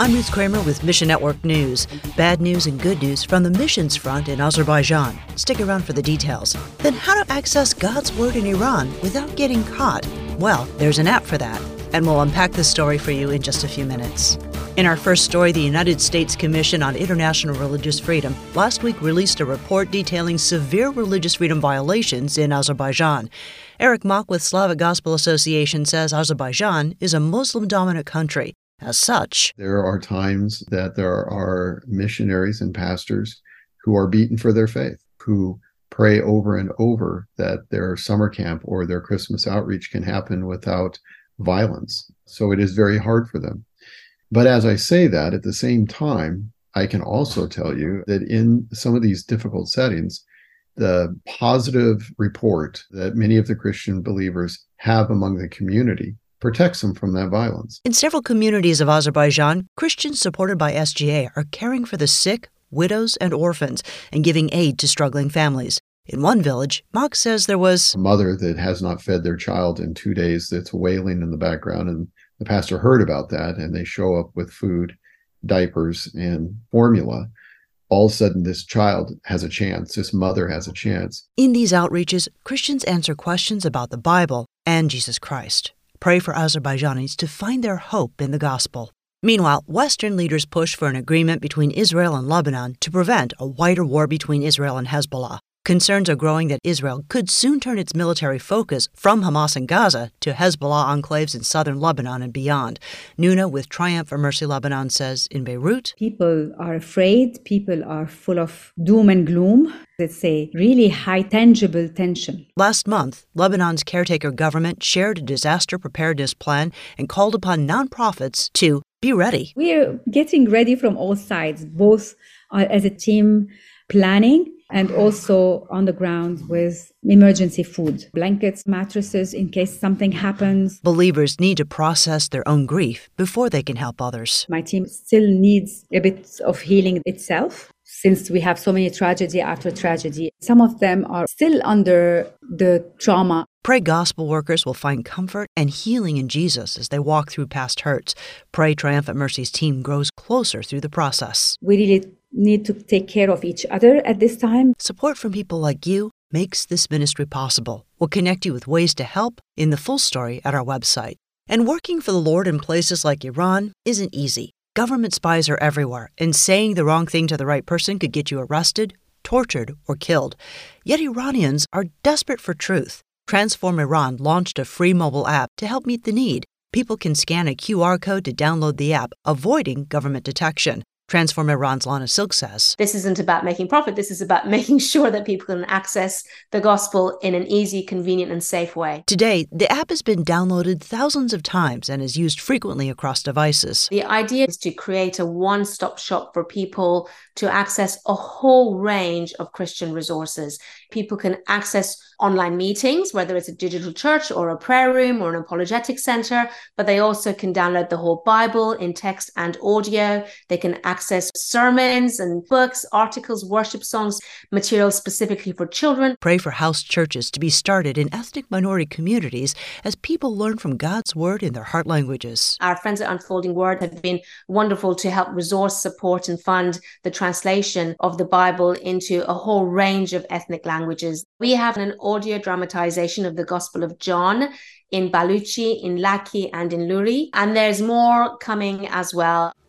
I'm Ruth Kramer with Mission Network News. Bad news and good news from the missions front in Azerbaijan. Stick around for the details. Then, how to access God's Word in Iran without getting caught? Well, there's an app for that, and we'll unpack the story for you in just a few minutes. In our first story, the United States Commission on International Religious Freedom last week released a report detailing severe religious freedom violations in Azerbaijan. Eric Mock with Slavic Gospel Association says Azerbaijan is a Muslim dominant country as such. There are times that there are missionaries and pastors who are beaten for their faith, who pray over and over that their summer camp or their Christmas outreach can happen without violence. So it is very hard for them. But as I say that, at the same time, I can also tell you that in some of these difficult settings, the positive report that many of the Christian believers have among the community protects them from that violence. In several communities of Azerbaijan, Christians supported by SGA are caring for the sick, widows, and orphans and giving aid to struggling families. In one village, Mock says there was a mother that has not fed their child in two days that's wailing in the background, and the pastor heard about that, and they show up with food, diapers, and formula all of a sudden this child has a chance, this mother has a chance. In these outreaches, Christians answer questions about the Bible and Jesus Christ pray for Azerbaijanis to find their hope in the gospel. Meanwhile, Western leaders push for an agreement between Israel and Lebanon to prevent a wider war between Israel and Hezbollah. Concerns are growing that Israel could soon turn its military focus from Hamas in Gaza to Hezbollah enclaves in southern Lebanon and beyond. Nuna with Triumphant Mercy Lebanon says in Beirut, People are afraid, people are full of doom and gloom. It's a really high tangible tension. Last month, Lebanon's caretaker government shared a disaster preparedness plan and called upon nonprofits to be ready. We're getting ready from all sides, both uh, as a team planning and also on the ground with emergency food, blankets, mattresses in case something happens. Believers need to process their own grief before they can help others. My team still needs a bit of healing itself since we have so many tragedy after tragedy. Some of them are still under the trauma. Pray gospel workers will find comfort and healing in Jesus as they walk through past hurts. Pray Triumphant Mercy's team grows closer through the process. We really need to take care of each other at this time. Support from people like you makes this ministry possible. We'll connect you with ways to help in the full story at our website. And working for the Lord in places like Iran isn't easy. Government spies are everywhere, and saying the wrong thing to the right person could get you arrested, tortured, or killed. Yet Iranians are desperate for truth. Transform Iran launched a free mobile app to help meet the need. People can scan a QR code to download the app, avoiding government detection. Transform Iran's Lana Silk says. This isn't about making profit. This is about making sure that people can access the gospel in an easy, convenient, and safe way. Today, the app has been downloaded thousands of times and is used frequently across devices. The idea is to create a one stop shop for people to access a whole range of Christian resources. People can access online meetings, whether it's a digital church or a prayer room or an apologetic center, but they also can download the whole Bible in text and audio. They can access sermons and books, articles, worship songs, materials specifically for children. Pray for house churches to be started in ethnic minority communities as people learn from God's word in their heart languages. Our friends at Unfolding Word have been wonderful to help resource, support, and fund the translation of the Bible into a whole range of ethnic languages. We have an audio dramatization of the Gospel of John in Baluchi, in Laki, and in Luri. And there's more coming as well.